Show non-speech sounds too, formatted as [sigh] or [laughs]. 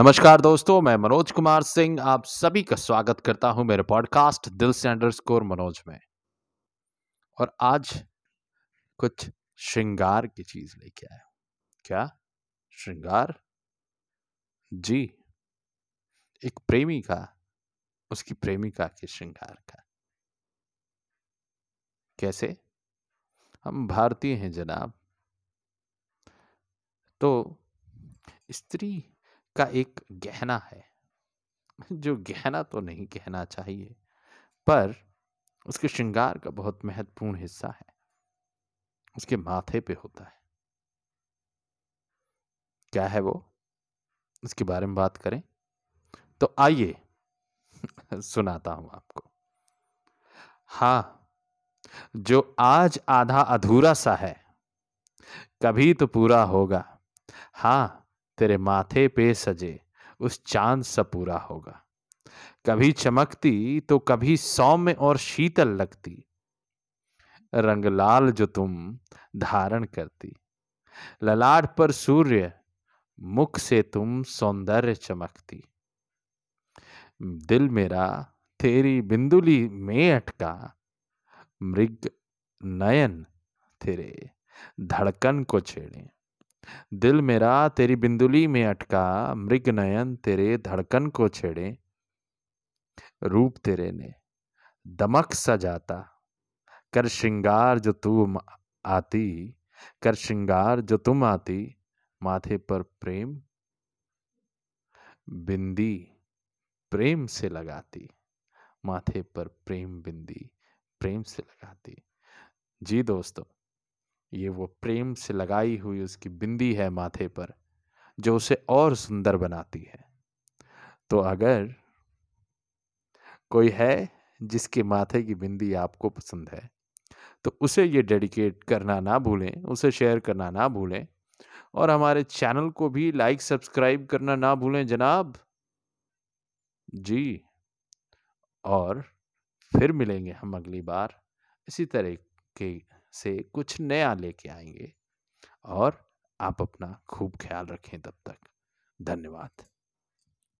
नमस्कार दोस्तों, मैं मनोज कुमार सिंह, आप सभी का स्वागत करता हूँ मेरे पॉडकास्ट दिल से अंडरस्कोर मनोज में। और आज कुछ श्रृंगार की चीज़ लेके आया क्या? श्रृंगार? जी। एक प्रेमी का उसकी प्रेमिका के श्रृंगार का। कैसे? हम भारतीय हैं जनाब। तो स्त्री का एक गहना है। [laughs] जो गहना तो नहीं कहना चाहिए, पर उसके श्रृंगार का बहुत महत्वपूर्ण हिस्सा है। उसके माथे पे होता है। क्या है वो? उसके बारे में बात करें? तो आइए [laughs] सुनाता हूँ आपको। हाँ जो आज आधा अधूरा सा है, कभी तो पूरा होगा। हाँ तेरे माथे पे सजे, उस चाँद सा पूरा होगा। कभी चमकती तो कभी सौम्य और शीतल लगती। रंग लाल जो तुम धारण करती। ललाट पर सूर्य, मुख से तुम सौंदर्य चमकती। दिल मेरा तेरी बिंदुली में अटका। मृग नयन तेरे धड़कन को छेड़े। दिल मेरा तेरी बिंदुली में अटका, मृग नयन तेरे धड़कन को छेड़े। रूप तेरे ने दमक सजाता कर श्रृंगार जो तू आती, कर श्रृंगार जो तुम आती, माथे पर प्रेम, बिंदी प्रेम से लगाती, माथे पर प्रेम बिंदी प्रेम से लगाती। जी दोस्तों ये वो प्रेम से लगाई हुई उसकी बिंदी है माथे पर, जो उसे और सुंदर बनाती है। तो अगर कोई है जिसके माथे की बिंदी आपको पसंद है तो उसे ये डेडिकेट करना ना भूलें, उसे शेयर करना ना भूलें और हमारे चैनल को भी लाइक, सब्सक्राइब करना ना भूलें जनाब। जी, और फिर मिलेंगे हम अगली बार। इसी तरह के से कुछ नया लेके आएँगे और आप अपना खूब ख्याल रखें तब तक। धन्यवाद।